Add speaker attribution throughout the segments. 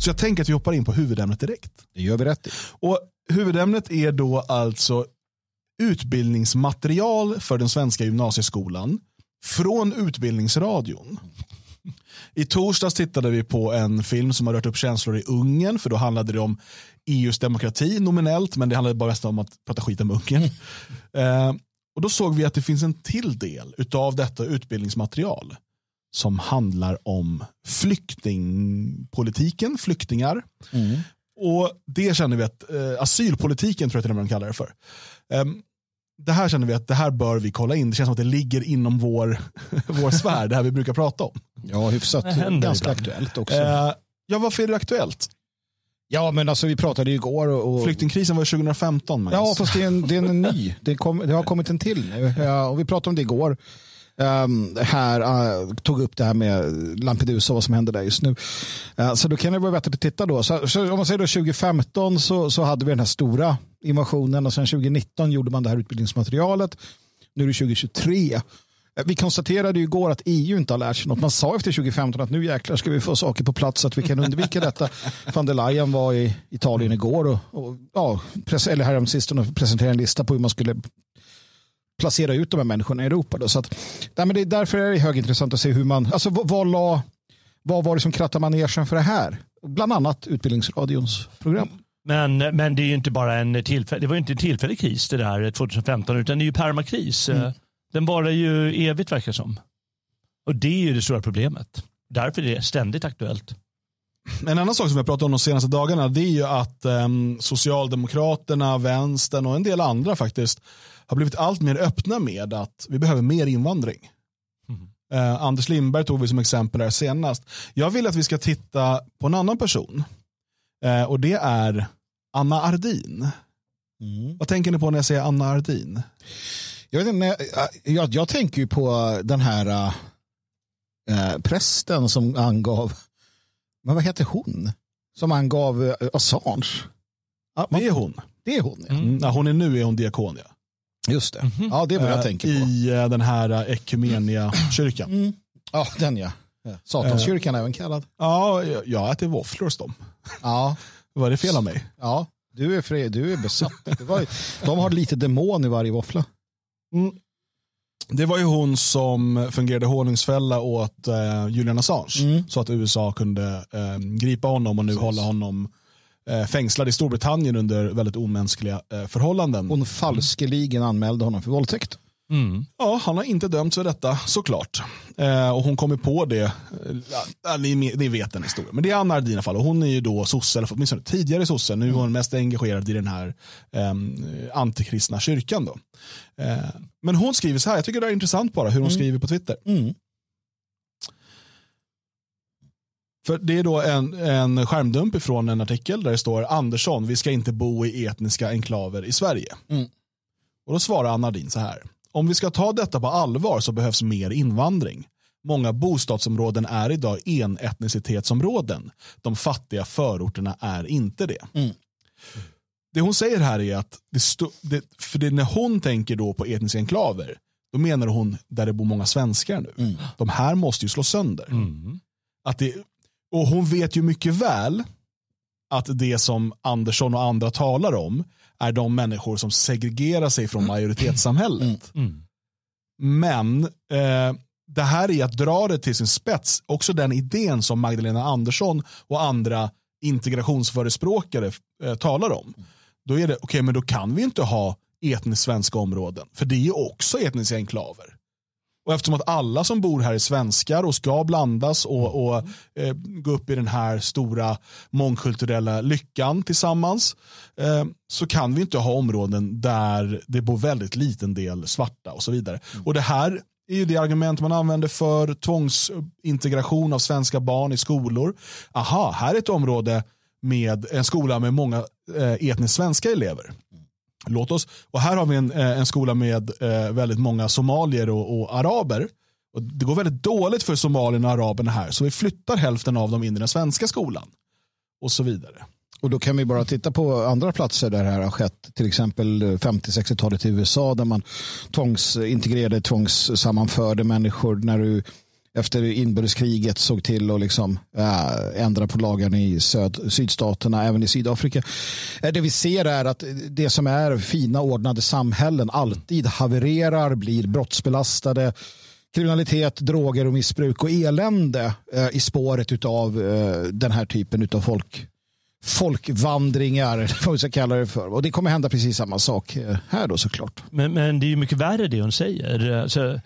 Speaker 1: Så jag tänker att vi hoppar in på huvudämnet direkt.
Speaker 2: Det gör vi rätt i.
Speaker 1: Och huvudämnet är då alltså utbildningsmaterial för den svenska gymnasieskolan från Utbildningsradion. I torsdags tittade vi på en film som har rört upp känslor i Ungern för då handlade det om EUs demokrati nominellt men det handlade bara mest om att prata skit om Ungern. Eh, och då såg vi att det finns en till del av detta utbildningsmaterial som handlar om flyktingpolitiken, flyktingar. Och det känner vi att, eh, asylpolitiken tror jag till och med de kallar det för. Ehm, det här känner vi att det här bör vi kolla in. Det känns som att det ligger inom vår, vår sfär, det här vi brukar prata om.
Speaker 2: Ja, hyfsat. Ganska
Speaker 3: ibland.
Speaker 2: aktuellt också.
Speaker 1: Eh, ja, varför är det aktuellt?
Speaker 2: ja, men alltså vi pratade ju igår och... och...
Speaker 1: Flyktingkrisen var 2015. Magnus.
Speaker 2: Ja, fast det är en, det är en ny. Det, kom, det har kommit en till nu. Ja, och vi pratade om det igår. Um, här uh, tog upp det här med Lampedusa och vad som händer där just nu. Uh, så då kan det vara vettigt att titta då. Så, så om man säger då 2015 så, så hade vi den här stora invasionen och sen 2019 gjorde man det här utbildningsmaterialet. Nu är det 2023. Uh, Vi konstaterade ju igår att EU inte har lärt sig något. Man sa efter 2015 att nu jäklar ska vi få saker på plats så att vi kan undvika detta. Van der Leyen var i Italien igår och, och ja, press, eller och presenterade en lista på hur man skulle placera ut de här människorna i Europa. Då. Så att, nej, men det är därför är det högintressant att se hur man, alltså vad, vad, la, vad var det som krattade manegen för det här? Bland annat Utbildningsradions program.
Speaker 3: Men, men det är ju inte bara en tillfällig, det var ju inte en tillfällig kris det där 2015 utan det är ju permakris.
Speaker 1: Mm.
Speaker 3: Den varar ju evigt verkar som. Och det är ju det stora problemet. Därför är det ständigt aktuellt.
Speaker 1: En annan sak som vi har pratat om de senaste dagarna det är ju att um, Socialdemokraterna, Vänstern och en del andra faktiskt har blivit allt mer öppna med att vi behöver mer invandring. Eh, Anders Lindberg tog vi som exempel här senast. Jag vill att vi ska titta på en annan person. Eh, och det är Anna Ardin. Vad tänker ni på när jag säger Anna Ardin?
Speaker 2: Jag, vet inte, jag, jag tänker ju på den här äh, prästen som angav, men vad heter hon? Som angav äh, Assange. Ja,
Speaker 1: Det är hon.
Speaker 2: Det är hon, ja.
Speaker 1: Mm. Ja, hon är nu är hon diakon. Ja.
Speaker 2: Just det. Ja, det är vad jag
Speaker 1: Eh,
Speaker 2: tänker på.
Speaker 1: I eh, den här eh, Ekumenia-kyrkan.
Speaker 2: Mm. Ja, den ja. Satanskyrkan även kallad.
Speaker 1: Ja, jag- jag äter våfflor hos dem.
Speaker 2: Ja,
Speaker 1: Var det fel av mig?
Speaker 2: ja. Du är, fri, du är besatt. Det var, de har lite demon i varje våffla.
Speaker 1: Det var ju hon som fungerade honungsfälla åt eh, Julian Assange.
Speaker 2: Mm.
Speaker 1: Så att USA kunde eh, gripa honom och nu hålla honom eh, fängslad i Storbritannien under väldigt omänskliga eh, förhållanden.
Speaker 2: Hon falskeligen anmälde honom för våldtäkt.
Speaker 1: Ja, han har inte dömts för detta såklart. Eh, och hon kommer på det. Eh, ja, ni, ni vet den historien. Men det är Anna Ardin i alla fall. Och hon är ju då sosse, eller åtminstone tidigare sosse. Nu är hon mest engagerad i den här eh, antikristna kyrkan. Då. Eh, men hon skriver så här, jag tycker det är intressant bara hur hon skriver på Twitter.
Speaker 2: Mm.
Speaker 1: För det är då en, en skärmdump ifrån en artikel där det står Andersson, vi ska inte bo i etniska enklaver i Sverige.
Speaker 2: Mm.
Speaker 1: Och då svarar Anna Din så här. Om vi ska ta detta på allvar så behövs mer invandring. Många bostadsområden är idag enetnicitetsområden. De fattiga förorterna är inte det.
Speaker 2: Mm.
Speaker 1: Det hon säger här är att, det det, för det, när hon tänker då på etniska enklaver, då menar hon där det bor många svenskar nu.
Speaker 2: Mm.
Speaker 1: De här måste ju slå sönder. Att det, och hon vet ju mycket väl att det som Andersson och andra talar om är de människor som segregerar sig från majoritetssamhället. Men eh, det här är att dra det till sin spets. Också den idén som Magdalena Andersson och andra integrationsförespråkare eh, talar om. Då är det, okej men då kan vi inte ha etniskt svenska områden. För det är ju också etniska enklaver. Och eftersom att alla som bor här är svenskar och ska blandas och, och eh, gå upp i den här stora mångkulturella lyckan tillsammans eh, så kan vi inte ha områden där det bor väldigt liten del svarta och så vidare. Och det här är ju det argument man använder för tvångsintegration av svenska barn i skolor. Aha, här är ett område med en skola med många eh, etniskt svenska elever. Låt oss, och här har vi en, eh, en skola med eh, väldigt många somalier och, och araber. Och det går väldigt dåligt för somalierna och araberna här, så vi flyttar hälften av dem in i den svenska skolan. Och så vidare.
Speaker 2: Och då kan vi bara titta på andra platser där det här har skett. Till exempel eh, 50-60-talet i USA där man tvångsintegrerade, tvångssammanförde människor. När du efter inbördeskriget såg till att liksom, äh, ändra på lagarna i söd, sydstaterna, även i Sydafrika. Äh, det vi ser är att det som är fina ordnade samhällen alltid havererar, blir brottsbelastade, kriminalitet, droger och missbruk och elände äh, i spåret av den här typen av folk folkvandringar, vad vi ska kalla det för. Och det kommer hända precis samma sak här då såklart.
Speaker 3: Men, men det är ju mycket värre det hon säger. Alltså,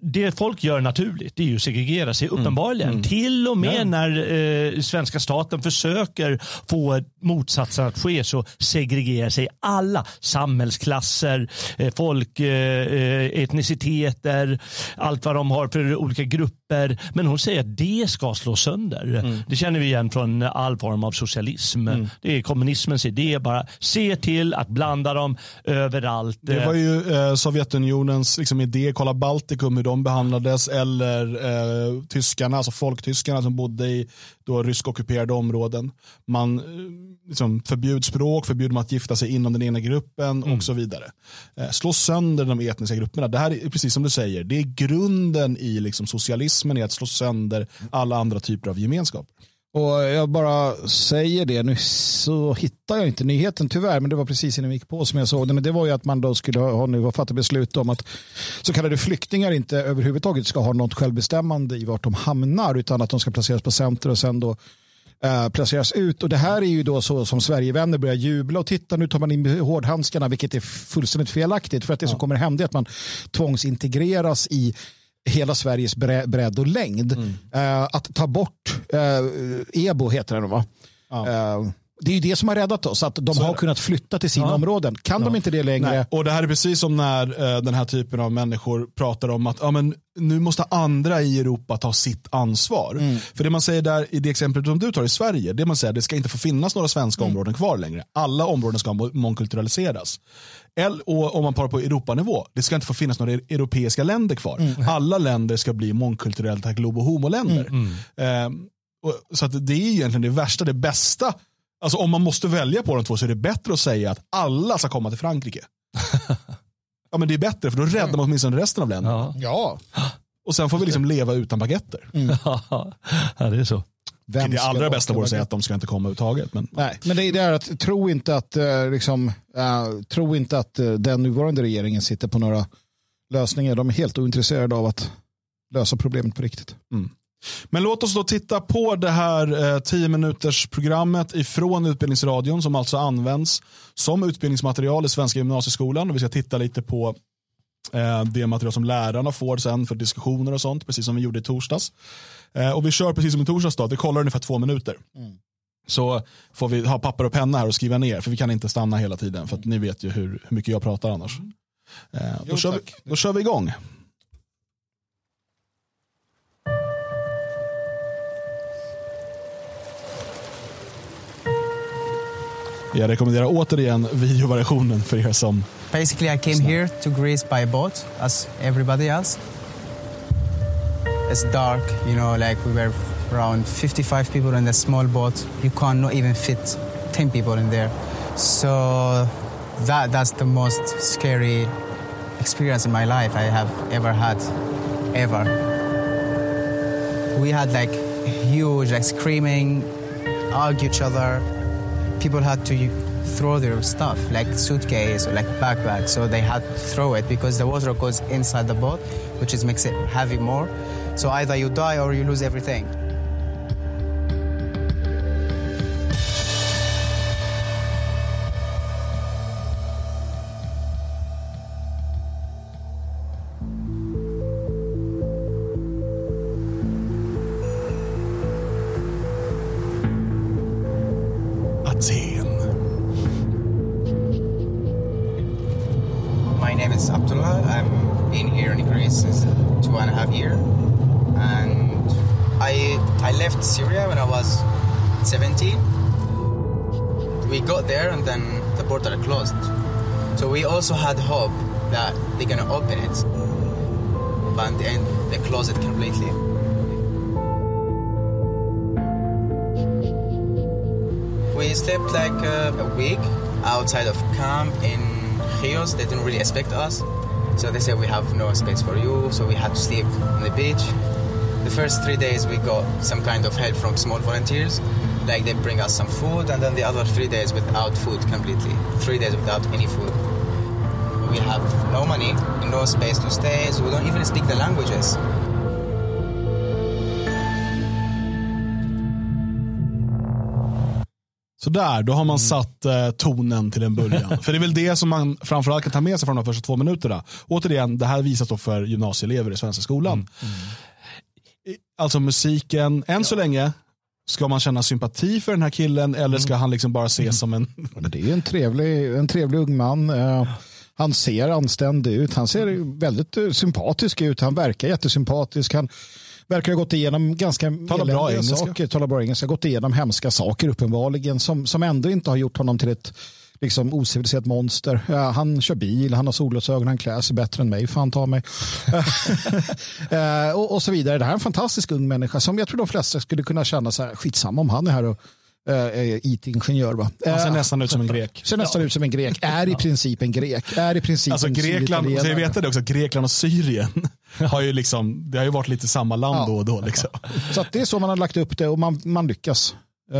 Speaker 3: det folk gör naturligt det är ju att segregera sig, mm. uppenbarligen. Mm. Till och med ja. när eh, svenska staten försöker få motsatsen att ske så segregerar sig alla samhällsklasser, eh, folk, eh, eh, etniciteter, allt vad de har för olika grupper. Men hon säger att det ska slås sönder. Mm. Det känner vi igen från all form av socialism. Mm. Det är kommunismens idé, bara se till att blanda dem överallt.
Speaker 1: Det var ju eh, Sovjetunionens liksom, idé, kolla Baltikum hur de behandlades eller eh, tyskarna, alltså folktyskarna som bodde i då ryskockuperade områden. Man eh, liksom, förbjuder språk, förbjuder att gifta sig inom den ena gruppen mm. och så vidare. Eh, slå sönder de etniska grupperna. Det här är precis som du säger, det är grunden i liksom, socialismen i att slå sönder alla andra typer av gemenskaper.
Speaker 2: Och jag bara säger det, nu så hittar jag inte nyheten tyvärr, men det var precis innan vi gick på som jag såg det. Men det var ju att man då skulle ha nu fattat beslut om att så kallade flyktingar inte överhuvudtaget ska ha något självbestämmande i vart de hamnar, utan att de ska placeras på center och sen då eh, placeras ut. Och det här är ju då så som Sverigevänner börjar jubla och titta nu tar man in hårdhandskarna, vilket är fullständigt felaktigt. För att det som kommer hända är att man tvångsintegreras i hela Sveriges bredd och längd. Mm. Uh, att ta bort uh, EBO heter det va? Ja. Uh, det är ju det som har räddat oss, att de så har kunnat flytta till sina ja. områden. Kan ja. de inte det längre? Nej.
Speaker 1: Och Det här är precis som när eh, den här typen av människor pratar om att ja, men, nu måste andra i Europa ta sitt ansvar. Mm. För det man säger där i det exemplet som du tar i Sverige, det man säger det ska inte få finnas några svenska mm. områden kvar längre. Alla områden ska mångkulturaliseras. Och om man parar på Europanivå, det ska inte få finnas några europeiska länder kvar. Mm. Alla länder ska bli mångkulturella globo homo-länder. Mm. Mm. Eh, så att det är egentligen det värsta, det bästa Alltså om man måste välja på de två så är det bättre att säga att alla ska komma till Frankrike. ja men det är bättre för då räddar man åtminstone resten av länderna.
Speaker 2: Ja.
Speaker 1: Och sen får vi liksom leva utan baguetter. Mm.
Speaker 3: ja det är så.
Speaker 1: Vem det allra bästa vore att säga att de ska inte komma överhuvudtaget. Men,
Speaker 2: Nej, men det är att tro inte att, uh, liksom, uh, tro inte att uh, den nuvarande regeringen sitter på några lösningar. De är helt ointresserade av att lösa problemet på riktigt.
Speaker 1: Mm. Men låt oss då titta på det här eh, 10 minuters programmet ifrån Utbildningsradion som alltså används som utbildningsmaterial i svenska gymnasieskolan. Och vi ska titta lite på eh, det material som lärarna får sen för diskussioner och sånt, precis som vi gjorde i torsdags. Eh, och vi kör precis som i torsdags då, det kollar ungefär två minuter. Mm. Så får vi ha papper och penna här och skriva ner, för vi kan inte stanna hela tiden, för ni vet ju hur, hur mycket jag pratar annars. Eh, då, jo, kör vi, då kör vi igång. Jag rekommenderar återigen videoversionen för er som...
Speaker 4: Basically I came here to Greece by boat as everybody else. It's dark, you know, like we were around 55 people in a small boat. You can't not even fit 10 people in there. So that that's the most scary experience in my life I have ever had, ever. We had like huge, like screaming, argue each other, people had to throw their stuff, like suitcase or like backpack. So they had to throw it because the water goes inside the boat, which is makes it heavy more. So either you die or you lose everything. Outside of camp in Chios. They didn't really expect us. So they said we have no space for you, so we had to sleep on the beach. The first three days we got some kind of help from small volunteers, like they bring us some food, and then the other three days without food completely. Three days without any food. We have no money, no space to stay, so we don't even speak the languages.
Speaker 1: Så där, då har
Speaker 3: Mm.
Speaker 1: man satt eh, tonen till en början. för det är väl det som man framförallt kan ta med sig från de första två minuterna. Återigen, det här visas då för gymnasieelever i svenska skolan.
Speaker 3: Mm.
Speaker 1: I- Alltså musiken, än så länge, ska man känna sympati för den här killen eller
Speaker 3: Mm.
Speaker 1: ska han liksom bara ses som en...
Speaker 2: Det är en trevlig, en trevlig ung man. Eh, Han ser anständig ut. Han ser väldigt eh, sympatisk ut. Han verkar jättesympatisk. Han verkar ha gått igenom ganska
Speaker 1: Talar bra engelska.
Speaker 2: saker. Talar bra engelska. Gått igenom hemska saker uppenbarligen som, som ändå inte har gjort honom till ett liksom, ociviliserat monster. Ja, han kör bil, han har solglasögon, han klär sig bättre än mig, fan ta mig. Eh, och, och så vidare. Det här är en fantastisk ung människa som jag tror de flesta skulle kunna känna så här, skitsamma om han är här och är IT-ingenjör. Va?
Speaker 1: Han ser
Speaker 2: Eh,
Speaker 1: nästan ut som en grek.
Speaker 2: Ser nästan ut som en grek. Är i princip en grek. Är i princip
Speaker 1: Alltså
Speaker 2: en
Speaker 1: Grekland, så jag vet det också, Grekland och Syrien har ju liksom, det har ju varit lite samma land
Speaker 2: Ja.
Speaker 1: då och då. Liksom.
Speaker 2: Så det är så man har lagt upp det och man, man lyckas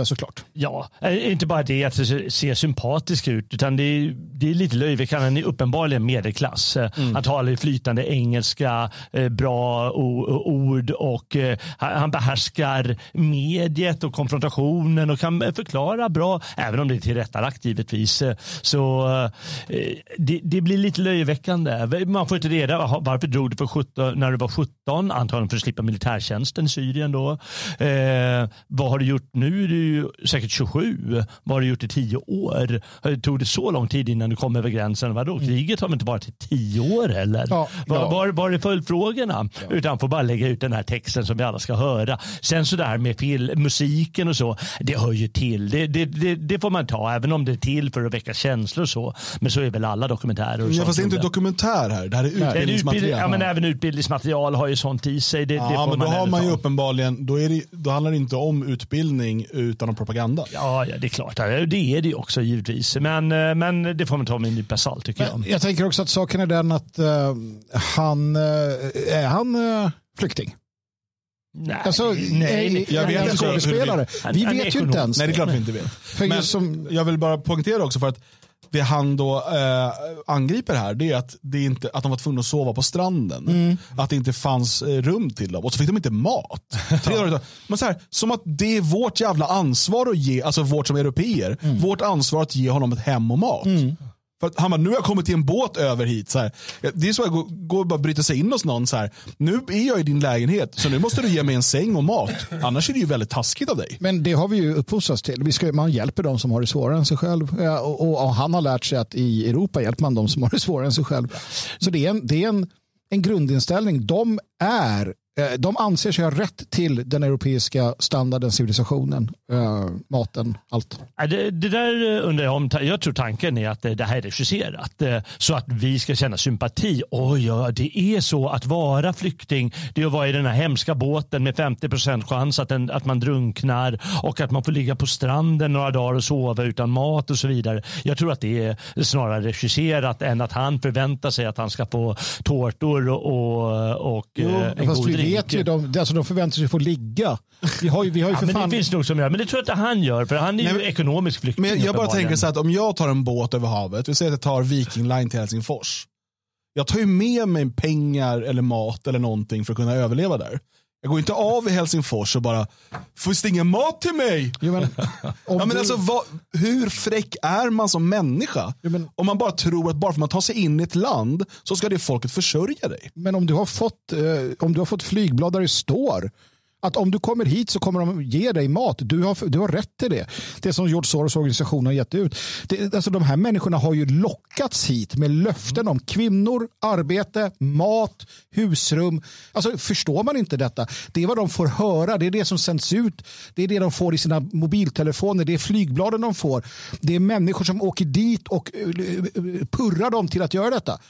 Speaker 2: såklart.
Speaker 3: Ja, eh, inte bara det att det ser- sympatisk ut, utan det är, det är lite löjligt. Han är uppenbarligen medelklass. Eh, Han talar flytande engelska, eh, bra ord och eh, han behärskar mediet och konfrontationen och kan eh, förklara bra, även om det är tillrättalagt givetvis. Eh, Så eh, det, det blir lite löjeväckande. Man får inte reda varför drog du för 17, när du var 17, antagligen för att slippa militärtjänsten i Syrien då. Eh, vad har du gjort nu? Du är ju säkert 27. Vad har du gjort i 10 år? Tog det så lång tid innan du kom över gränsen? Vadå? Kriget har väl inte varit i 10 år heller?
Speaker 2: Ja,
Speaker 3: var,
Speaker 2: ja.
Speaker 3: var, var är följdfrågorna? Utan får bara lägga ut den här texten som vi alla ska höra. Sen så där med fil, musiken och så, det hör ju till. Det, det, det, det får man ta, även om det är till för att väcka känslor och så. Men så är väl alla dokumentärer. Och
Speaker 1: Ja, fast det är inte dokumentär här, det här är utbildningsmaterial.
Speaker 3: ja, men även utbildningsmaterial har ju sånt i sig. Det, det
Speaker 1: Ja,
Speaker 3: får
Speaker 1: men då har man ju
Speaker 3: ta.
Speaker 1: uppenbarligen, då, är det, då handlar det inte om utbildning utan om propaganda.
Speaker 3: Ja, ja, det är klart. Det är det ju också givetvis. Men, eh, men det får man ta med en nypa salt tycker jag.
Speaker 2: Jag tänker också att saken är den att eh, han, eh, är han eh, flykting?
Speaker 3: Nej,
Speaker 2: Alltså,
Speaker 3: nej.
Speaker 2: är,
Speaker 1: jag vet inte
Speaker 2: skådespelare? Vi vet ju inte ens
Speaker 1: Nej, det är klart vi inte vet. Men
Speaker 2: som,
Speaker 1: jag vill bara poängtera också för att det han då eh, angriper här det är att, det inte, att de var tvungna att sova på stranden.
Speaker 2: Mm.
Speaker 1: Att det inte fanns eh, rum till dem. Och så fick de inte mat. Tre dagar Men så här, som att det är vårt jävla ansvar att ge, alltså vårt som europeer,
Speaker 2: Mm.
Speaker 1: vårt ansvar att ge honom ett hem och mat. För att han bara, nu har jag kommit till en båt över hit. Så här. Det är så att gå, går och bara bryta sig in hos någon. Så här. Nu är jag i din lägenhet, så nu måste du ge mig en säng och mat. Annars är det ju väldigt taskigt av dig.
Speaker 2: men det har vi ju uppfostrats till. Vi ska, man hjälper de som har det svårare än sig själv. Ja, och, och, och han har lärt sig att i Europa hjälper man de som har det svårare än sig själv. Så det är en, det är en, en grundinställning. De är de anser sig ha rätt till den europeiska standarden, civilisationen, eh, maten, allt.
Speaker 3: Det, det där eh, undrar jag om. Jag tror tanken är att eh, det här är regisserat eh, så att vi ska känna sympati. Oj, ja, det är så att vara flykting. Det är att vara i den här hemska båten med 50% chans att, den, att man drunknar och att man får ligga på stranden några dagar och sova utan mat och så vidare. Jag tror att det är snarare regisserat än att han förväntar sig att han ska få tårtor och, och, och eh, en god.
Speaker 2: Vet ju, de, alltså de förväntar sig få ligga. Vi har ju, vi har ju
Speaker 3: Ja,
Speaker 2: för
Speaker 3: men
Speaker 2: fan...
Speaker 3: det finns nog som gör. Men det tror jag inte han gör. För han är
Speaker 1: Nej,
Speaker 3: ju
Speaker 1: men-
Speaker 3: ekonomisk flykting.
Speaker 1: Men jag bara
Speaker 3: uppenbarligen.
Speaker 1: tänker så att om jag tar en båt över havet, vi säger att jag tar Viking Line till Helsingfors. Jag tar ju med mig pengar eller mat eller någonting för att kunna överleva där. Jag går inte av i Helsingfors och bara, finns det ingen mat till mig?
Speaker 2: Jo, men,
Speaker 1: Ja, men
Speaker 2: du-
Speaker 1: alltså, vad, hur fräck är man som människa?
Speaker 2: Jo, men-
Speaker 1: Om man bara tror att bara för att man tar sig in i ett land så ska det folket försörja dig.
Speaker 2: Men om du har fått, eh, om du har fått flygblad där det står att om du kommer hit så kommer de ge dig mat. Du har, du har rätt till det. Det som George Soros organisation har gett ut. Det, alltså de här människorna har ju lockats hit med löften om kvinnor, arbete, mat, husrum. Alltså, förstår man inte detta? Det är vad de får höra. Det är det som sänds ut. Det är det de får i sina mobiltelefoner. Det är flygbladen de får. Det är människor som åker dit och eh, eh, eh, purrar dem till att göra detta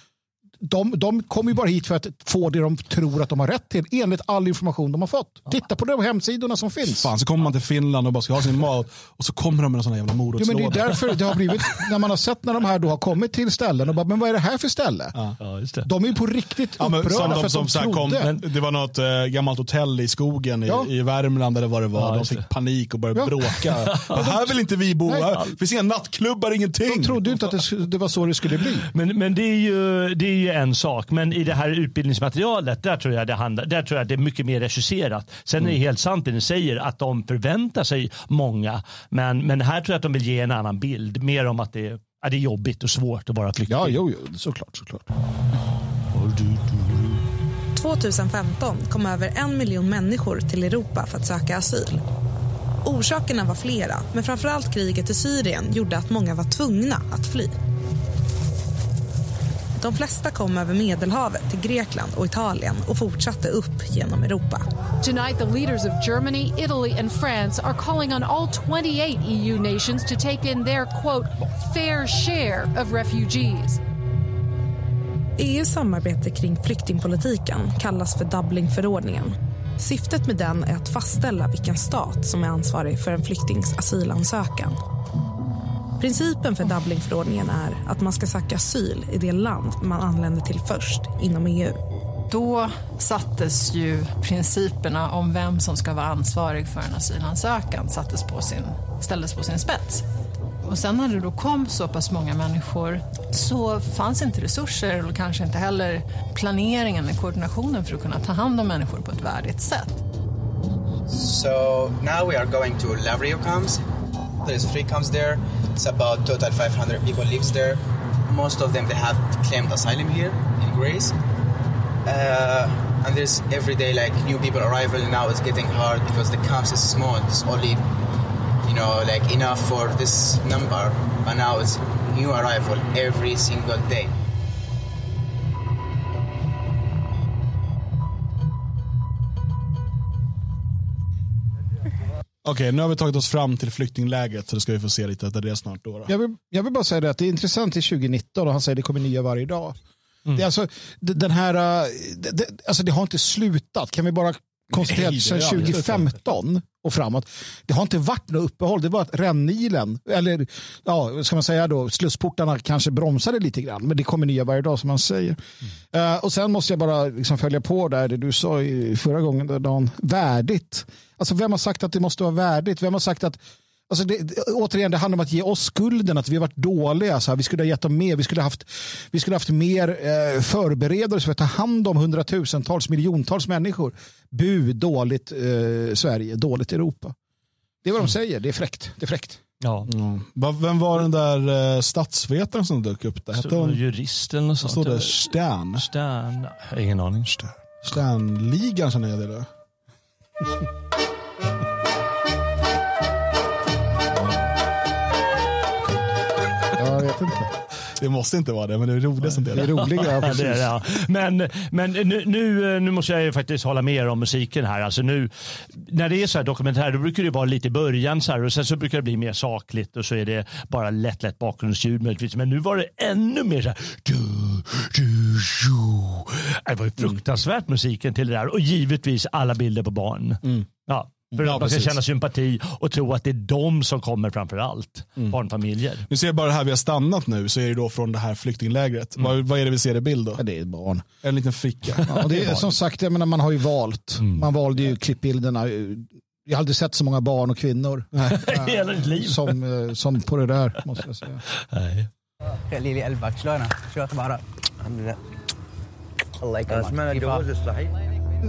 Speaker 2: de, de kommer ju bara hit för att få det de tror att de har rätt till enligt all information de har fått. Titta på de hemsidorna som finns.
Speaker 1: Fan, så kommer man till Finland och bara ska ha sin mat och så kommer de med en sån här jävla
Speaker 2: Jo, men det
Speaker 1: morotslåda.
Speaker 2: är därför det har blivit, när man har sett när de här då har kommit till ställen och bara, men vad är det här för ställe?
Speaker 3: Ja, just det.
Speaker 2: De är ju på riktigt
Speaker 1: Ja, men
Speaker 2: upprörda
Speaker 1: som
Speaker 2: för
Speaker 1: de
Speaker 2: att
Speaker 1: som
Speaker 2: de
Speaker 1: så här kom,
Speaker 2: trodde.
Speaker 1: det var något eh, gammalt hotell i skogen i,
Speaker 2: Ja.
Speaker 1: i Värmland eller vad det var.
Speaker 3: Ja,
Speaker 1: de fick
Speaker 3: det.
Speaker 1: panik och började
Speaker 2: Ja.
Speaker 1: bråka. Men här vill inte vi bo.
Speaker 2: Nej.
Speaker 1: Här finns inga nattklubbar, ingenting.
Speaker 2: De trodde ju inte att det, det var så det skulle bli.
Speaker 3: Men, men det, är ju, det är ju en sak. Men i det här utbildningsmaterialet, där tror jag det, handlar, där tror jag det är mycket mer regisserat. Sen är det helt sant det ni säger, att de förväntar sig många. Men, men här tror jag att de vill ge en annan bild. Mer om att det, är- ja, det är jobbigt och svårt att vara flykting.
Speaker 2: Ja, jo, jo såklart. såklart.
Speaker 5: 2015 kom över en miljon människor till Europa för att söka asyl. Orsakerna var flera, men framförallt kriget i Syrien gjorde att många var tvungna att fly. De flesta kom över Medelhavet till Grekland och Italien och fortsatte upp genom Europa.
Speaker 6: Tonight, the leaders of Germany, Italy, and France are calling on all 28 EU nations to take in their, quote, fair share of refugees.
Speaker 5: EUs samarbete kring flyktingpolitiken kallas för Dublinförordningen. Syftet med den är att fastställa vilken stat som är ansvarig för en flyktings asylansökan. Principen för Dublinförordningen är att man ska söka asyl i det land man anländer till först inom EU.
Speaker 7: Då sattes ju principerna om vem som ska vara ansvarig för en asylansökan sattes på sin, ställdes på sin spets. Och sen när det då kom så pass många människor så fanns inte resurser och kanske inte heller planeringen eller koordinationen för att kunna ta hand om människor på ett värdigt sätt.
Speaker 4: So now we are going to Lavrio camps. There's three camps there. It's about total 500 people lives there. Most of them they have claimed asylum here in Greece. Uh, and there's every day like new people arrival. Now it's getting hard because the camps is small. It's only you know like enough for this number. But now it's new arrival every single day.
Speaker 1: Okej, nu har vi tagit oss fram till flyktinglägret så då ska vi få se lite av det snart. Då, då.
Speaker 2: Jag vill, jag vill bara säga det att det är intressant i 2019 och han säger att det kommer nya varje dag.
Speaker 1: Mm.
Speaker 2: Det, är alltså, den här, äh, det, det, alltså det har inte slutat. Kan vi bara konstatera att
Speaker 1: det
Speaker 2: sedan
Speaker 1: aldrig
Speaker 2: 2015 och framåt, det har inte varit något uppehåll. Det var att rännilen, eller ja, ska man säga då, slussportarna kanske bromsade lite grann. Men det kommer nya varje dag som man säger.
Speaker 1: Mm.
Speaker 2: Uh, och sen måste jag bara liksom följa på där det du sa i förra gången, där, Dan, värdigt. Alltså vem har sagt att det måste vara värdigt? Vem har sagt att Alltså det, återigen, det handlar om att ge oss skulden, att vi har varit dåliga. Så här, vi skulle ha gett dem mer, vi skulle ha haft, vi skulle ha haft mer eh, förberedelser för att ta hand om hundratusentals, miljontals människor. Bu, dåligt eh, Sverige, dåligt Europa. Det är vad de säger, det är fräckt. Det är fräckt.
Speaker 3: Ja.
Speaker 1: Mm. Va- Vem var den där eh, statsvetaren som dök upp där? Hette hon?
Speaker 3: jurist eller något
Speaker 1: Vad
Speaker 3: sånt.
Speaker 1: stod det? Stan?
Speaker 3: Stan? Ingen aning.
Speaker 1: Stan-ligan känner jag det. Det måste inte vara det, men det är roligt som det
Speaker 2: Det är
Speaker 1: är.
Speaker 2: roliga, ja,
Speaker 3: det är det, ja. Men, men nu, nu, nu måste jag ju faktiskt hålla med er om musiken här. Alltså nu, när det är så här dokumentär då brukar det vara lite i början så här, och sen så brukar det bli mer sakligt och så är det bara lätt lätt bakgrundsljud möjligtvis. Men nu var det ännu mer så här. Du, du, du. Det var ju fruktansvärt musiken till det där och givetvis alla bilder på barn. Ja, för
Speaker 1: Ja,
Speaker 3: att man ska
Speaker 1: precis.
Speaker 3: känna sympati och tro att det är de som kommer framför allt. Barnfamiljer.
Speaker 1: Nu ser jag bara här vi har stannat nu så är det då från det här flyktinglägret. Vad, vad är det vi ser i bild då?
Speaker 2: Ja, det är barn.
Speaker 1: En liten flicka.
Speaker 2: Ja, det är, som sagt, jag menar, man har ju valt. Man valde ju klippbilderna. Jag har aldrig sett så många barn och kvinnor
Speaker 3: Hela ditt liv.
Speaker 2: som, eh, som på det där, måste jag säga.
Speaker 3: Nej.
Speaker 8: لي قلبك شلونك؟ شو اخبارك؟ الحمد لله الله
Speaker 9: اسمعنا
Speaker 8: يكرمك
Speaker 9: الجواز الصحيح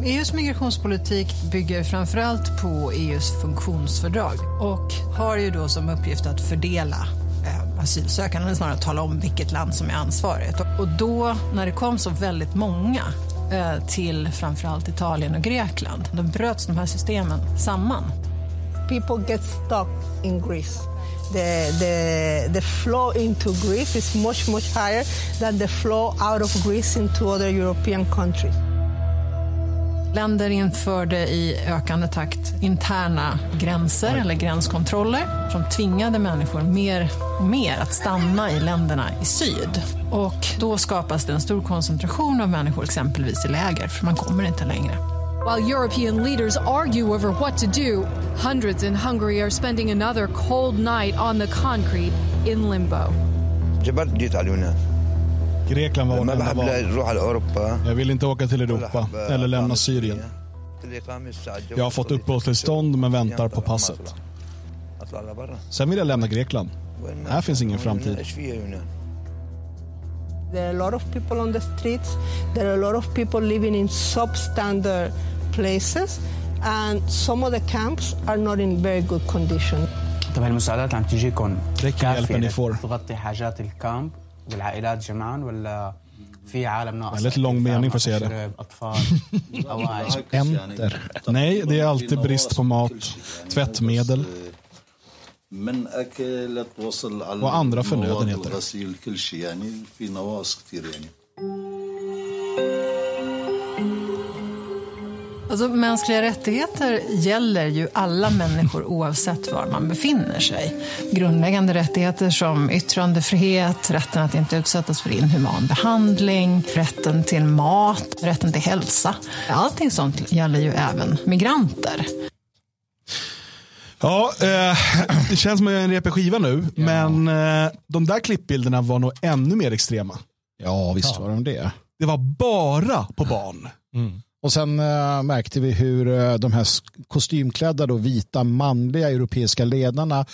Speaker 7: EUs migrationspolitik bygger framförallt på EUs funktionsfördrag och har ju då som uppgift att fördela eh, asylsökande, eller snarare tala om vilket land som är ansvarigt. Och då, när det kom så väldigt många eh, till framförallt Italien och Grekland, då bröts de här systemen samman.
Speaker 10: people get stuck in Greece. The, the, the flow into Greece is much, much higher than the flow out of Greece into other European countries.
Speaker 7: Länder införde i ökande takt interna gränser eller gränskontroller som tvingade människor mer och mer att stanna i länderna i syd. Och då skapas det en stor koncentration av människor exempelvis i läger, för man kommer inte längre.
Speaker 6: While European leaders argue over what to do, hundreds in Hungary are spending another cold night on the concrete in limbo.
Speaker 1: Grekland var
Speaker 9: ما
Speaker 1: enda
Speaker 9: بحب
Speaker 1: val.
Speaker 9: اروح على اوروبا
Speaker 1: Jag vill inte åka till Europa eller lämna Syrien. Jag har fått uppehållstillstånd men väntar på passet. Sen vill jag lämna Grekland. Här finns ingen framtid.
Speaker 9: ايش فيها يونان
Speaker 10: There are a lot of people on the streets. There are a lot of people living in substandard places. And some of the camps are not in very good condition.
Speaker 8: طب هالمساعدات عم تجيكم
Speaker 1: Räcker hjälpen
Speaker 8: كافية
Speaker 1: ni får.
Speaker 8: تغطي حاجات الكامب والعائلات جمعا ولا في عالم ناقص
Speaker 1: Väldigt lång mening för att säga det.
Speaker 8: شرب، اطفال اواعي
Speaker 2: Enter.
Speaker 1: Nej, det är alltid brist på mat, tvättmedel.
Speaker 11: من اكل توصل على
Speaker 1: وأندرا
Speaker 11: المواد
Speaker 1: förnödenheter.
Speaker 7: Alltså, mänskliga rättigheter gäller ju alla människor oavsett var man befinner sig. Grundläggande rättigheter som yttrandefrihet, rätten att inte utsättas för inhuman behandling, rätten till mat, rätten till hälsa. Allting sånt gäller ju även migranter.
Speaker 1: Ja, eh, det känns som att jag är en repig skiva nu, men eh, de där klippbilderna var nog ännu mer extrema.
Speaker 2: Ja, visst var de det.
Speaker 1: Det var bara på barn.
Speaker 2: Och sen äh, märkte vi hur äh, de här kostymklädda då, vita manliga europeiska ledarna,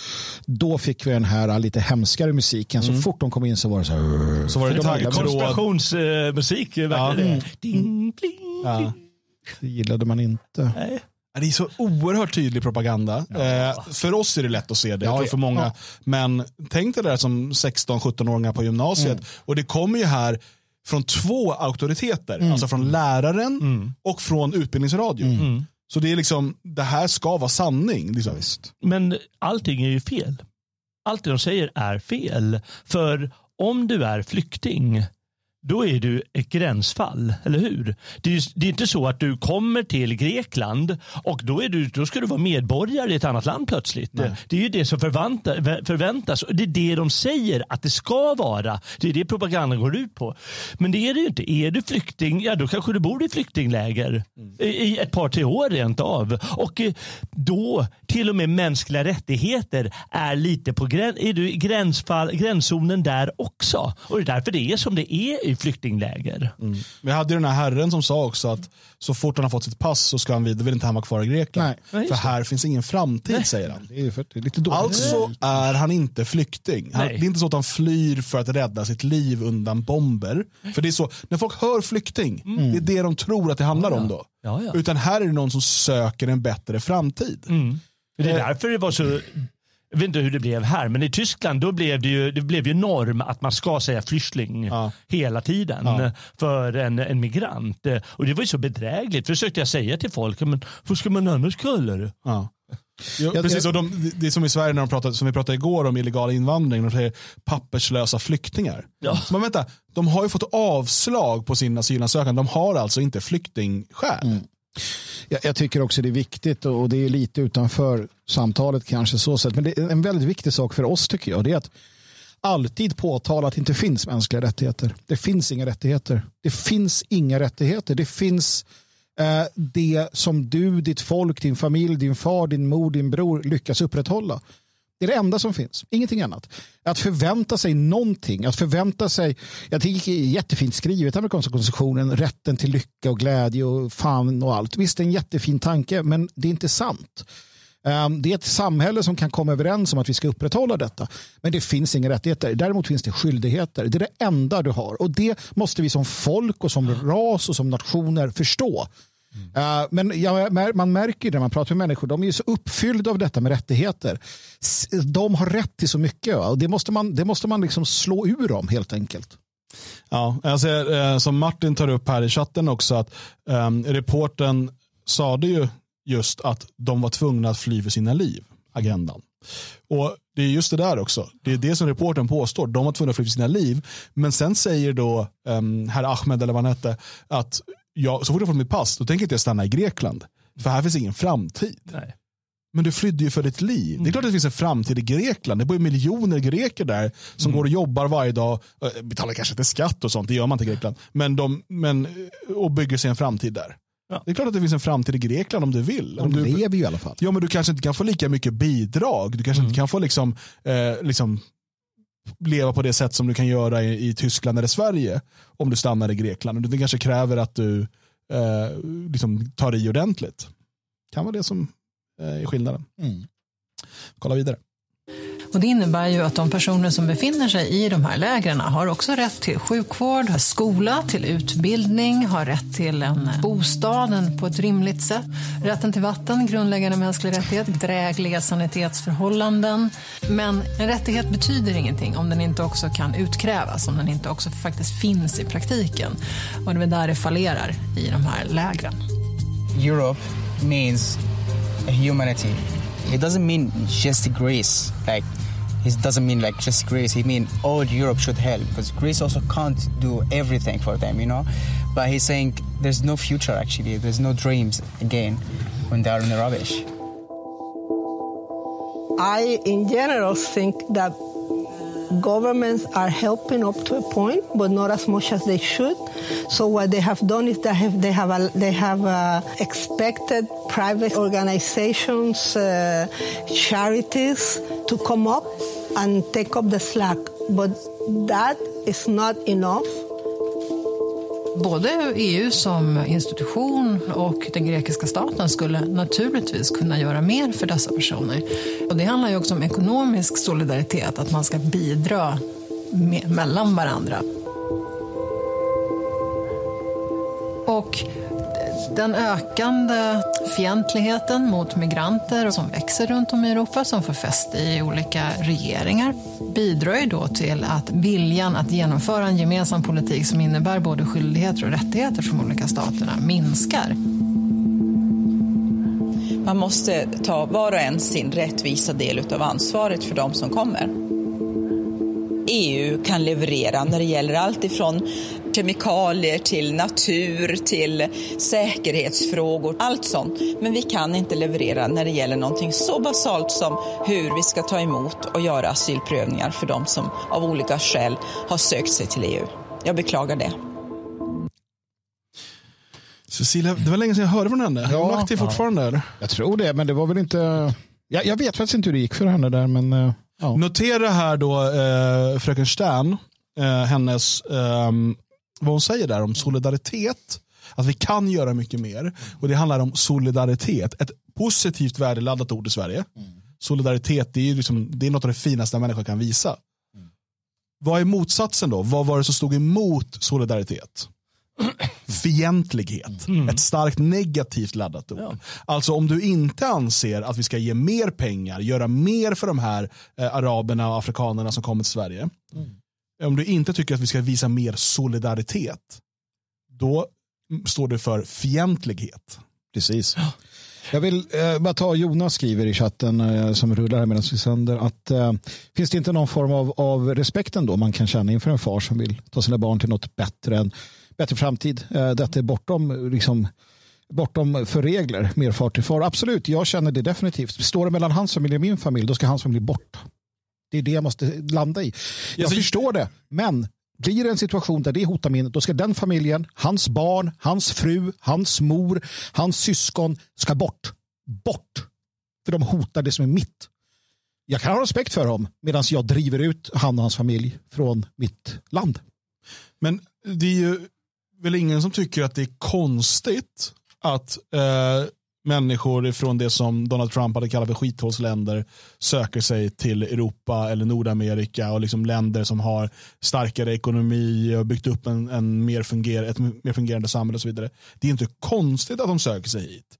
Speaker 2: då fick vi den här äh, lite hemskare musiken. Så fort de kom in så var det så här.
Speaker 1: Så var det
Speaker 2: de.
Speaker 3: Konspirationsmusik, eh, verkligen
Speaker 2: Mm.
Speaker 3: Ding, ding.
Speaker 1: Ja.
Speaker 2: Det gillade man inte.
Speaker 3: Nej.
Speaker 1: Det är så oerhört tydlig propaganda. Eh, för oss är det lätt att se det,
Speaker 2: Ja, ja.
Speaker 1: för många.
Speaker 2: Ja.
Speaker 1: Men tänk dig det där som 16-17-åringar på gymnasiet.
Speaker 2: Mm.
Speaker 1: Och det kommer ju här från två auktoriteter.
Speaker 2: Mm.
Speaker 1: Alltså från läraren och från utbildningsradion. Så det är liksom, det här ska vara sanning. Liksom.
Speaker 3: Men allting är ju fel. Allt det de säger är fel. För om du är flykting, då är du ett gränsfall, eller hur? Det är, det är inte så att du kommer till Grekland och då, är du, då ska du vara medborgare i ett annat land plötsligt. Det är ju det som förvänta, förväntas och det är det de säger att det ska vara. Det är det propagandan går ut på. Men det är det ju inte. Är du flykting, ja då kanske du bor i flyktingläger i, i ett par, tre år rent av. Och eh, då till och med mänskliga rättigheter är lite på grän, är du gränsfall, gränszonen där också. Och det är därför det är som det är i flyktingläger.
Speaker 1: Vi hade ju den här herren som sa också att så fort han har fått sitt pass så ska han vidare, vill inte han vara kvar i Grekland.
Speaker 2: Nej.
Speaker 1: För här finns ingen framtid säger han.
Speaker 2: Det är, för, det är lite dåligt.
Speaker 1: Alltså är han inte flykting. Han, det
Speaker 3: Nej.
Speaker 1: är inte så att han flyr för att rädda sitt liv undan bomber. För det är så, när folk hör flykting, det är det de tror att det handlar om då.
Speaker 3: Ja, ja.
Speaker 1: Utan här är det någon som söker en bättre framtid.
Speaker 3: Det är därför det var så jag vet inte hur det blev här, men i Tyskland då blev det ju, det blev ju norm att man ska säga flykting
Speaker 1: Ja.
Speaker 3: hela tiden
Speaker 1: Ja.
Speaker 3: för en, en migrant. Och det var ju så bedrägligt. Försökte jag säga till folk, men hur ska man annars kalla det?
Speaker 1: Ja.
Speaker 2: Jag-
Speaker 1: precis, och de, det är som i Sverige när de pratade, som vi pratade igår om illegal invandring, de säger papperslösa flyktingar.
Speaker 3: Ja.
Speaker 1: Så man vänta, de har ju fått avslag på sin asylansökan, de har alltså inte flyktingskäl.
Speaker 2: Jag, jag tycker också det är viktigt och det är lite utanför samtalet kanske så sett. Men det är en väldigt viktig sak för oss tycker jag. Det är att alltid påtala att det inte finns mänskliga rättigheter. Det finns inga rättigheter. Det finns inga rättigheter. Det finns eh, det som du, ditt folk, din familj, din far, din mor, din bror lyckas upprätthålla. Det är det enda som finns, ingenting annat. Att förvänta sig någonting, att förvänta sig, jag tycker det är jättefint skrivet i amerikanska konstitutionen, rätten till lycka och glädje och fan och allt. Visst, det är en jättefin tanke, men det är inte sant. Ehm, det är ett samhälle som kan komma överens om att vi ska upprätthålla detta. Men det finns inga rättigheter. Däremot finns det skyldigheter. Det är det enda du har. Och det måste vi som folk och som ras och som nationer förstå. Uh, men ja, man märker det när man pratar med människor. De är ju så uppfyllda av detta med rättigheter. De har rätt till så mycket. va? Och det måste man, det måste man liksom slå ur dem helt enkelt.
Speaker 1: Ja, jag ser, eh, som Martin tar upp här i chatten också att eh, reporten sade ju just att de var tvungna att fly för sina liv, agendan. Och Det är just det där också. Det är det som reporten påstår. De var tvungna att fly för sina liv. Men sen säger då um, herr Ahmed, eller vad han hette, att jag, så fort jag fått mitt pass, då tänker jag inte jag stanna i Grekland. För här finns ingen framtid.
Speaker 3: Nej.
Speaker 1: Men du flydde ju för ditt liv. Det är klart att det finns en framtid i Grekland. Det bor ju miljoner greker där som går och jobbar varje dag. eh, Betalar kanske inte skatt och sånt, det gör man inte i Grekland. Men de, men, eh, och bygger sig en framtid där.
Speaker 3: Ja.
Speaker 1: Det är klart att det finns en framtid i Grekland om du vill. Om
Speaker 2: De
Speaker 1: du,
Speaker 2: lever ju i alla fall.
Speaker 1: Ja, men du kanske inte kan få lika mycket bidrag. Du kanske inte kan få liksom, eh, liksom leva på det sätt som du kan göra i, i Tyskland eller Sverige om du stannar i Grekland. Det kanske kräver att du eh, liksom tar i ordentligt. Kan vara det som eh, är skillnaden.
Speaker 2: Mm.
Speaker 1: Kolla vidare.
Speaker 7: Och det innebär ju att de personer som befinner sig i de här lägren har också rätt till sjukvård, skola, till utbildning, har rätt till en bostad en- på ett rimligt sätt. Rätten till vatten, grundläggande mänsklig rättighet, drägliga sanitetsförhållanden. Men en rättighet betyder ingenting om den inte också kan utkrävas, om den inte också faktiskt finns i praktiken. Och det är där det fallerar i de här lägren.
Speaker 4: Europe means humanity. It doesn't mean just Greece. Like, it doesn't mean like just Greece. It means all Europe should help because Greece also can't do everything for them, you know. But he's saying there's no future actually. There's no dreams again when they are in the rubbish.
Speaker 10: I, in general, think that governments are helping up to a point, but not as much as they should. So what they have done is that have, they have a, they have uh, expected private organizations, uh, charities to come up and take up the slack, but that is not enough.
Speaker 7: Både EU som institution och den grekiska staten skulle naturligtvis kunna göra mer för dessa personer. Och det handlar ju också om ekonomisk solidaritet, att man ska bidra med, mellan varandra. Och den ökande fientligheten mot migranter som växer runt om i Europa, som får fäste i olika regeringar, bidrar ju då till att viljan att genomföra en gemensam politik som innebär både skyldigheter och rättigheter för de olika staterna minskar.
Speaker 12: Man måste ta var och en sin rättvisa del av ansvaret för de som kommer. EU kan leverera när det gäller allt ifrån kemikalier till natur till säkerhetsfrågor, allt sånt. Men vi kan inte leverera när det gäller någonting så basalt som hur vi ska ta emot och göra asylprövningar för de som av olika skäl har sökt sig till EU. Jag beklagar det.
Speaker 1: Cecilia, det var länge sedan jag hörde från henne. Är hon aktiv fortfarande? Eller?
Speaker 2: Jag tror det, men det var väl inte... Jag, jag vet faktiskt inte hur det gick för henne där, men... eh, Ja.
Speaker 1: Notera här då eh, fröken Stern, eh, hennes, ehm, vad hon säger där om solidaritet. Att vi kan göra mycket mer. Och det handlar om solidaritet. Ett positivt värdeladdat ord i Sverige. Solidaritet det är, liksom, det är något av det finaste en människa kan visa. Vad är motsatsen då? Vad var det som stod emot solidaritet? Fientlighet. Ett starkt negativt laddat ord. Alltså om du inte anser att vi ska ge mer pengar, göra mer för de här eh, araberna och afrikanerna som kommer till Sverige. Om du inte tycker att vi ska visa mer solidaritet, då står du för fientlighet.
Speaker 2: Precis. Jag vill eh, bara ta Jonas skriver i chatten eh, som rullar här medan vi sänder att eh, finns det inte någon form av, av respekt ändå man kan känna inför en far som vill ta sina barn till något bättre, en bättre framtid. Eh, detta är bortom, liksom, bortom för regler, mer far till far. Absolut, jag känner det definitivt. Står det mellan hans familj och min familj, då ska hans familj bort. Det är det jag måste landa i. Jag
Speaker 1: Alltså-
Speaker 2: förstår det, men blir det en situation där det hotar min, då ska den familjen, hans barn, hans fru, hans mor, hans syskon ska bort. Bort. För de hotar det som är mitt. Jag kan ha respekt för dem medan jag driver ut han och hans familj från mitt land.
Speaker 1: Men det är ju väl ingen som tycker att det är konstigt att eh, människor från det som Donald Trump hade kallat för skithålsländer söker sig till Europa eller Nordamerika och liksom länder som har starkare ekonomi och byggt upp en, en mer, funger, ett mer fungerande samhälle och så vidare. Det är inte konstigt att de söker sig hit.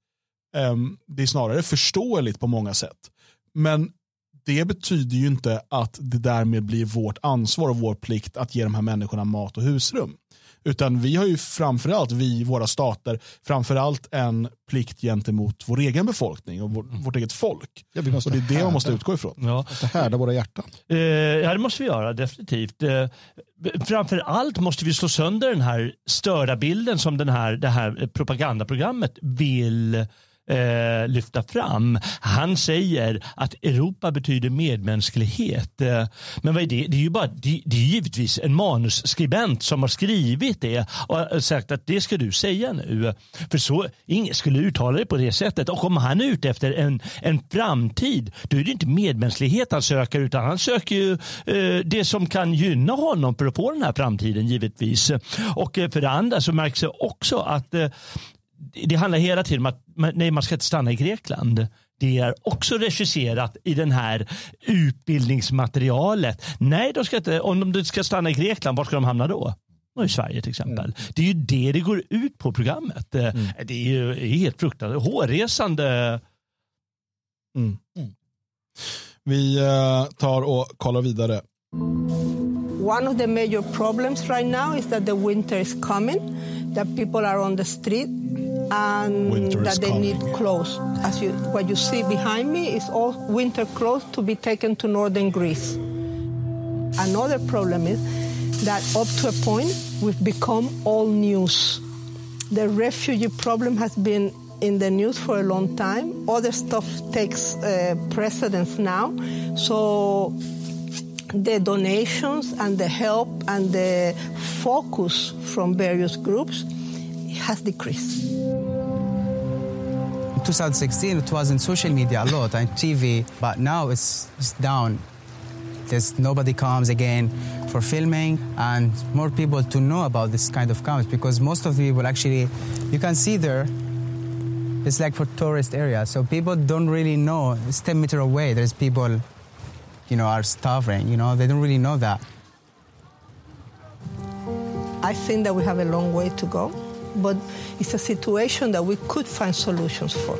Speaker 1: Ehm, det är snarare förståeligt på många sätt. Men det betyder ju inte att det därmed blir vårt ansvar och vår plikt att ge de här människorna mat och husrum. Utan vi har ju framförallt, vi, våra stater, framförallt en plikt gentemot vår egen befolkning och vår, vårt eget folk.
Speaker 2: Ja, vi måste
Speaker 1: och det är det man måste utgå ifrån.
Speaker 3: Ja.
Speaker 2: Måste härda våra hjärtan.
Speaker 3: Eh, ja, det måste vi göra, definitivt. Eh, framför allt måste vi slå sönder den här störda bilden som den här, det här propagandaprogrammet vill eh, lyfta fram. Han säger att Europa betyder medmänsklighet. Eh, men vad är det? Det är ju bara, det, det är givetvis en manusskribent som har skrivit det och sagt att det ska du säga nu. För så, ingen skulle uttala det på det sättet. Och om han är ute efter en, en framtid, då är det inte medmänsklighet han söker utan han söker ju eh, det som kan gynna honom för att få den här framtiden givetvis. Och eh, för det andra så märks det också att eh, det handlar hela tiden om att nej, man ska inte stanna i Grekland. Det är också regisserat i den här utbildningsmaterialet. Nej, de ska inte, om de ska stanna i Grekland, var ska de hamna då? I Sverige till exempel. Det är ju det det går ut på programmet. Eh, Det är ju helt fruktansvärt. Hårresande.
Speaker 1: Vi eh, tar och kollar vidare.
Speaker 10: One of the major problems right now is that the winter is coming, that people are on the street, and
Speaker 1: Winter
Speaker 10: that they
Speaker 1: coming.
Speaker 10: need clothes. As you, what you see behind me is all winter clothes to be taken to northern Greece. Another problem is that up to a point we've become all news. The refugee problem has been in the news for a long time. Other stuff takes uh, precedence now. So the donations and the help and the focus from various groups has decreased.
Speaker 4: In 2016, it was in social media a lot and TV, but now it's, it's down. There's nobody comes again for filming and more people to know about this kind of comments because most of the people actually, you can see there, it's like for tourist area. So people don't really know. It's 10 meter away. There's people, you know, are starving. You know, they don't really know that.
Speaker 10: I think that we have a long way to go, but it's a situation that we could find solutions for.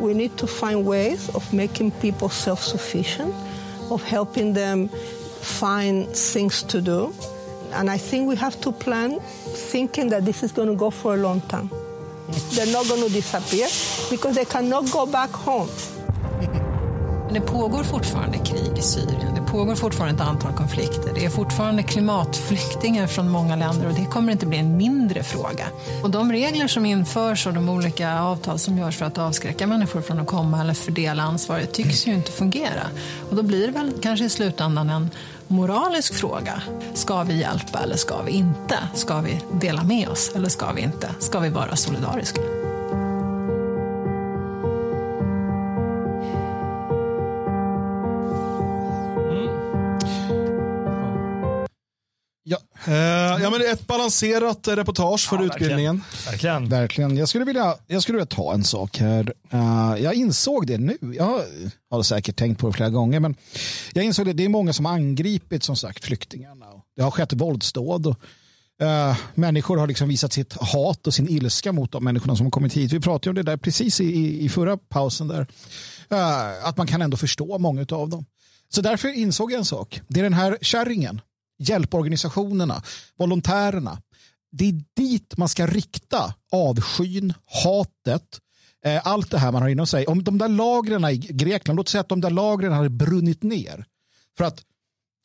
Speaker 10: We need to find ways of making people self sufficient, of helping them find things to do. And I think we have to plan thinking that this is going to go for a long time. They're not going to disappear because they cannot go back home.
Speaker 7: Det pågår fortfarande krig i Syrien. Det pågår fortfarande ett antal konflikter. Det är fortfarande klimatflyktingar från många länder och det kommer inte bli en mindre fråga. Och de regler som införs och de olika avtal som görs för att avskräcka människor från att komma eller fördela ansvaret tycks ju inte fungera. Och då blir det väl kanske i slutändan en moralisk fråga. Ska vi hjälpa eller ska vi inte? Ska vi dela med oss eller ska vi inte? Ska vi vara solidariska?
Speaker 1: Ja men ett balanserat eh, reportage för utbildningen.
Speaker 3: Verkligen.
Speaker 2: Verkligen. Jag skulle vilja, jag skulle vilja ta en sak här. Eh, jag insåg det nu. Jag har säkert tänkt på det flera gånger. Men jag insåg det. Det är många som har angripit som sagt flyktingarna. Det har skett våldsdåd. Och, eh, människor har liksom visat sitt hat och sin ilska mot de människorna som har kommit hit. Vi pratade om det där precis i, i, i förra pausen. där. Eh, att man kan ändå förstå många av dem. Så därför insåg jag en sak. Det är den här kärringen, hjälporganisationerna, volontärerna. Det är dit man ska rikta avskyn, hatet, eh, allt det här man har inom sig. Om de där lagren i Grekland, låt säga att de där lagren hade brunnit ner för att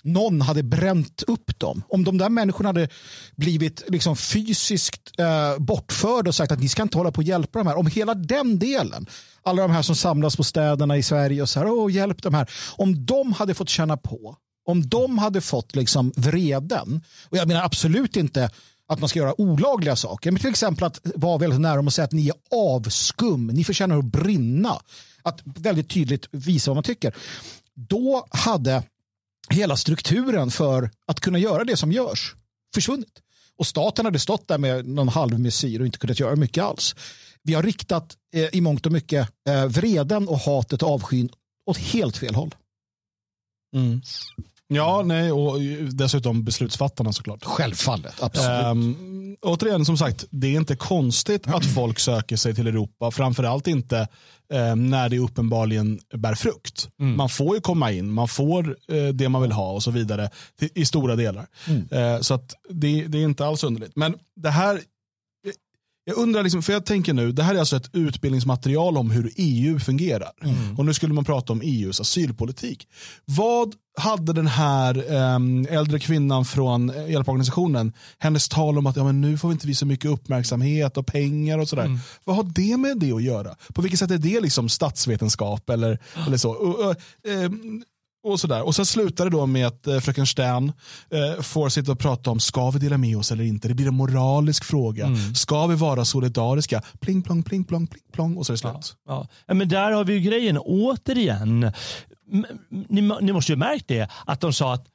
Speaker 2: någon hade bränt upp dem. Om de där människorna hade blivit liksom fysiskt eh, bortförda och sagt att ni ska inte hålla på och hjälpa de här. Om hela den delen, alla de här som samlas på städerna i Sverige och så här, åh hjälp de här. Om de hade fått känna på, om de hade fått liksom vreden, och jag menar absolut inte att man ska göra olagliga saker, men till exempel att vara väldigt nära om att säga att ni är avskum, ni förtjänar att brinna. Att väldigt tydligt visa vad man tycker. Då hade hela strukturen för att kunna göra det som görs försvunnit. Och staten hade stått där med någon halv mesyr och inte kunnat göra mycket alls. Vi har riktat eh, i mångt och mycket eh, vreden och hatet och avskyn åt helt fel håll.
Speaker 1: Mm. Ja, nej, och dessutom beslutsfattarna såklart.
Speaker 2: Självfallet, absolut.
Speaker 1: Ehm, återigen, som sagt, det är inte konstigt att folk söker sig till Europa. Framförallt inte eh, när det uppenbarligen bär frukt.
Speaker 3: Mm.
Speaker 1: Man får ju komma in, man får eh, det man vill ha och så vidare i stora delar.
Speaker 2: Mm.
Speaker 1: Eh, så att det, det är inte alls underligt. Men det här, jag undrar, liksom, för jag tänker nu, det här är alltså ett utbildningsmaterial om hur EU fungerar. Och nu skulle man prata om EUs asylpolitik. Vad hade den här ehm, äldre kvinnan från eh, hjälporganisationen, hennes tal om att ja, men nu får vi inte vi så mycket uppmärksamhet och pengar och sådär. Vad har det med det att göra? På vilket sätt är det liksom statsvetenskap eller, eller så? Och, och, ehm, och, sådär. och sen slutar det då med att eh, fröken Stern eh, får sitta och prata om ska vi dela med oss eller inte. Det blir en moralisk fråga. Ska vi vara solidariska? Pling plong, pling plong, pling plong och så är det slut.
Speaker 3: Ja. Ja, Men där har vi ju grejen återigen. Ni, ni måste ju ha märkt det att de sa att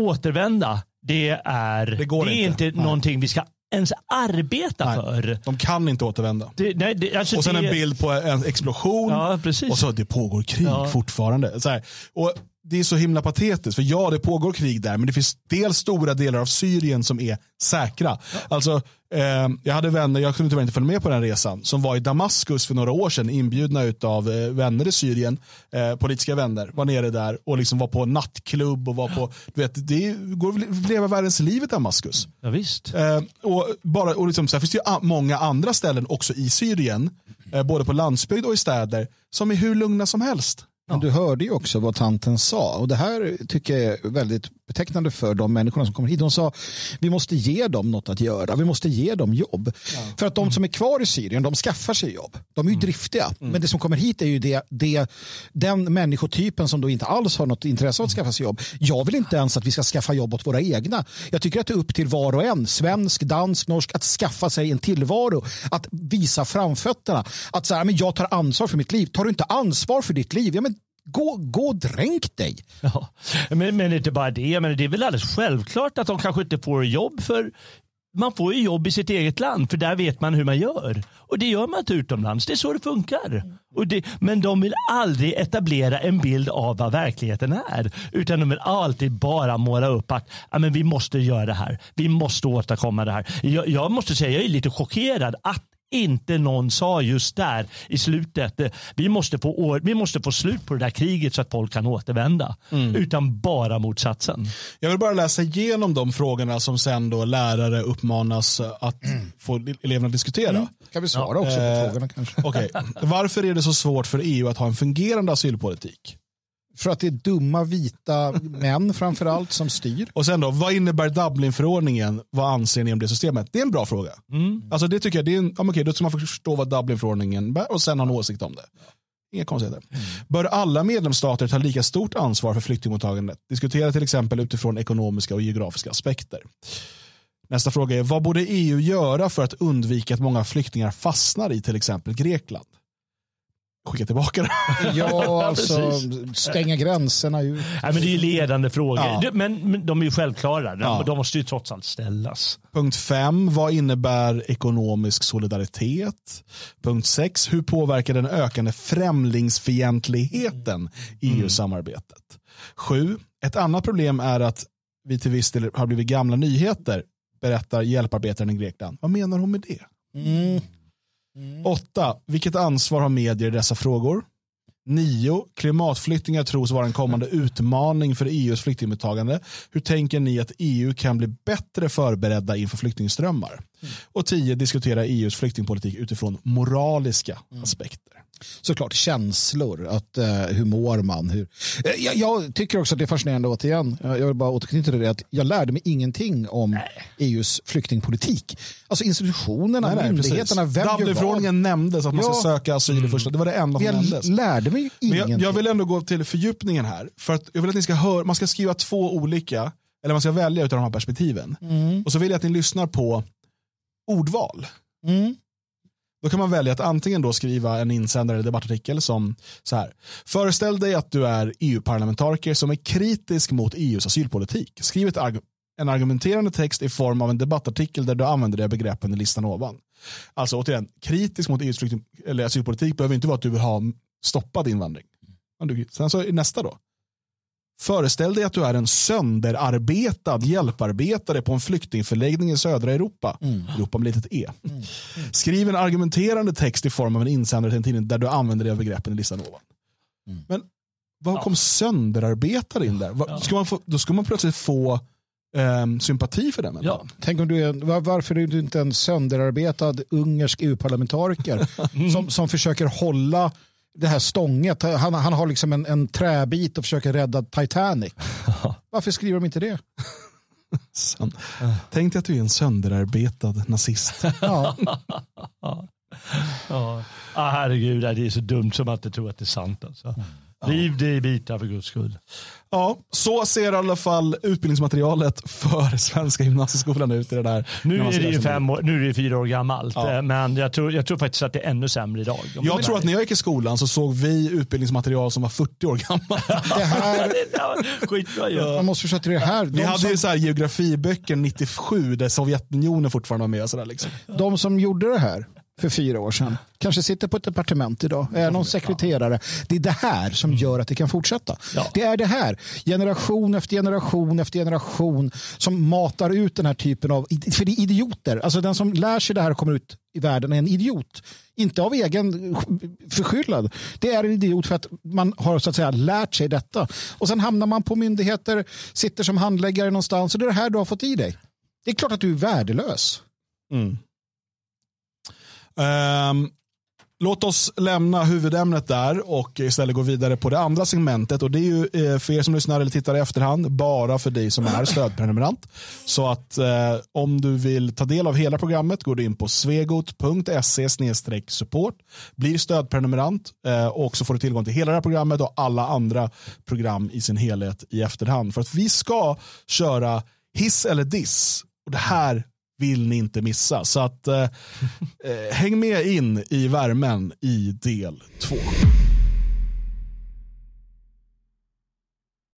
Speaker 3: återvända det är,
Speaker 1: Det går
Speaker 3: är
Speaker 1: inte.
Speaker 3: inte någonting vi ska ens arbeta för.
Speaker 1: De kan inte återvända.
Speaker 3: Det, nej, det, alltså
Speaker 1: och sen
Speaker 3: det,
Speaker 1: en bild på en explosion
Speaker 3: Ja,
Speaker 1: och så det pågår krig
Speaker 3: Ja.
Speaker 1: fortfarande. Så här. Och det är så himla patetiskt, för ja det pågår krig där, men det finns dels stora delar av Syrien som är säkra. Alltså, eh, jag hade vänner, jag kunde tyvärr inte följa med på den resan, som var i Damaskus för några år sedan, inbjudna av eh, vänner i Syrien, eh, politiska vänner, var nere där och liksom var på nattklubb och var på, du vet, det går att leva världens liv i Damaskus.
Speaker 3: Ja, visst.
Speaker 1: Eh, och bara, och liksom, sen finns det ju många andra ställen också i Syrien, eh, både på landsbygd och i städer, som är hur lugna som helst.
Speaker 2: Men du hörde ju också vad tanten sa och det här tycker jag är väldigt betecknande för de människorna som kommer hit. De sa vi måste ge dem något att göra, vi måste ge dem jobb. För att de som är kvar i Syrien, de skaffar sig jobb. De är ju driftiga. Men det som kommer hit är ju det, det, den människotypen som då inte alls har något intresse av att skaffa sig jobb. Jag vill inte ens att vi ska skaffa jobb åt våra egna. Jag tycker att det är upp till var och en, svensk, dansk, norsk, att skaffa sig en tillvaro. Att visa framfötterna. Att säga, men jag tar ansvar för mitt liv. Tar du inte ansvar för ditt liv, ja, men gå, gå och dränk dig.
Speaker 3: Ja. Men, men inte bara det, men det är väl alldeles självklart att de kanske inte får jobb för man får ju jobb i sitt eget land för där vet man hur man gör. Och det gör man inte utomlands. Det är så det funkar. Och det, men de vill aldrig etablera en bild av vad verkligheten är. Utan de vill alltid bara måla upp att ja, men vi måste göra det här. Vi måste åstadkomma det här. Jag, jag måste säga jag är lite chockerad att inte någon sa just där i slutet, eh, vi måste få, år, vi måste få slut på det där kriget så att folk kan återvända. Utan bara motsatsen.
Speaker 1: Jag vill bara läsa igenom de frågorna som sen då lärare uppmanas att få eleverna att diskutera.
Speaker 2: Kan vi svara också på
Speaker 1: Eh,
Speaker 2: frågorna kanske?
Speaker 1: Okej, Varför är det så svårt för EU att ha en fungerande asylpolitik?
Speaker 2: För att det är dumma vita män framför allt som styr.
Speaker 1: Och sen då, vad innebär Dublinförordningen? Vad anser ni om det systemet? Det är en bra fråga. Alltså det tycker jag, det är en, ja, okej, då ska man förstå vad Dublinförordningen bär och sen ha en åsikt om det. Inga konstigheter. Bör alla medlemsstater ta lika stort ansvar för flyktingmottagandet? Diskutera till exempel utifrån ekonomiska och geografiska aspekter. Nästa fråga är, vad borde EU göra för att undvika att många flyktingar fastnar i till exempel Grekland? Skicka tillbaka det.
Speaker 2: Ja, alltså stänga gränserna ut.
Speaker 3: Nej, men det är ju ledande frågor.
Speaker 1: Ja.
Speaker 3: Men, men de är ju självklara. De,
Speaker 1: Ja.
Speaker 3: de måste ju trots allt ställas.
Speaker 1: Punkt 5. Vad innebär ekonomisk solidaritet? Punkt 6. Hur påverkar den ökande främlingsfientligheten EU-samarbetet? 7. Ett annat problem är att vi till viss del har blivit gamla nyheter, berättar hjälparbetaren i Grekland. Vad menar hon med det?
Speaker 2: Mm.
Speaker 1: 8. Vilket ansvar har medier i dessa frågor? 9. Klimatflyktingar tros vara en kommande utmaning för EUs flyktingmottagande. Hur tänker ni att EU kan bli bättre förberedda inför flyktingströmmar? Och 10. Diskutera EUs flyktingpolitik utifrån moraliska aspekter.
Speaker 2: Såklart känslor, att, eh, hur mår man? Hur... Eh, jag, jag tycker också att det är fascinerande återigen. Jag jag vill bara återknyta till det att jag lärde mig ingenting om EUs flyktingpolitik. Alltså institutionerna, myndigheterna, vem gör vad?
Speaker 1: Dublinförordningen nämndes att man ska
Speaker 2: Ja.
Speaker 1: söka asyl i första. Det var det enda som
Speaker 2: Jag
Speaker 1: nämndes.
Speaker 2: lärde mig ingenting.
Speaker 1: jag, jag vill ändå gå till fördjupningen här. För att jag vill att ni ska höra, man ska skriva två olika, eller man ska välja utav de här perspektiven.
Speaker 2: Mm.
Speaker 1: Och så vill jag att ni lyssnar på ordval.
Speaker 2: Mm.
Speaker 1: Då kan man välja att antingen då skriva en insändare eller debattartikel som så här. Föreställ dig att du är EU-parlamentariker som är kritisk mot EUs asylpolitik. Skriv ett arg- en argumenterande text i form av en debattartikel där du använder de begreppen i listan ovan. Alltså återigen, kritisk mot EUs flykting- eller asylpolitik behöver inte vara att du vill ha stoppad invandring. Sen så är nästa då. Föreställ dig att du är en sönderarbetad hjälparbetare på en flyktingförläggning i södra Europa. Europa med litet e. Skriv en argumenterande text i form av en insändare till en tidning där du använder dig av begreppen i listan ovan. Men vad kom sönderarbetare in där? Vad- Ska man få, då ska man plötsligt få ehm, sympati för den människan.
Speaker 2: Tänk om du är, var, varför är du inte en sönderarbetad ungersk EU-parlamentariker som, som försöker hålla det här stånget. Han, han har liksom en, en träbit och försöker rädda Titanic. Varför skriver de inte det?
Speaker 1: Sön- Tänk dig att du är en sönderarbetad nazist.
Speaker 2: Ja.
Speaker 3: Ja. Ah, herregud, det är så dumt som att jag tror att det är sant. Alltså. Riv det i bitar för guds skull.
Speaker 1: Ja, så ser i alla fall utbildningsmaterialet för Svenska gymnasieskolan ut i det där.
Speaker 3: Nu är det ju fem år, nu är det fyra år gammalt,
Speaker 1: Ja.
Speaker 3: eh, men jag tror, jag tror faktiskt att det är ännu sämre idag. Om
Speaker 1: Jag tror att när jag gick i skolan så såg vi utbildningsmaterial som var 40 år gammalt.
Speaker 2: Det här.
Speaker 3: Skitbra ju.
Speaker 2: man måste till det här.
Speaker 1: Vi
Speaker 2: De
Speaker 1: hade
Speaker 2: som,
Speaker 1: ju så här geografiböcker 97 där Sovjetunionen fortfarande var med. Och så där liksom.
Speaker 2: de som gjorde det här för fyra år sedan kanske sitter på ett departement idag, är någon sekreterare. Det är det här som gör att det kan fortsätta. Det är det här, generation efter generation efter generation som matar ut den här typen av, för det är idioter. Alltså den som lär sig det här och kommer ut i världen är en idiot. Inte av egen förskyllad. Det är en idiot för att man har så att säga lärt sig detta. Och sen hamnar man på myndigheter, sitter som handläggare någonstans och det är det här du har fått i dig. Det är klart att du är värdelös.
Speaker 1: Mm. Um, låt oss lämna huvudämnet där och istället gå vidare på det andra segmentet. Och Det är ju eh, för er som lyssnar eller tittar i efterhand bara för dig som är stödprenumerant. Så att eh, om du vill ta del av hela programmet går du in på svegot.se support. Blir stödprenumerant eh, och så får du tillgång till hela det här programmet och alla andra program i sin helhet i efterhand. För att vi ska köra hiss eller diss. Och det här vill ni inte missa. Så att eh, eh, häng med in i värmen i del två.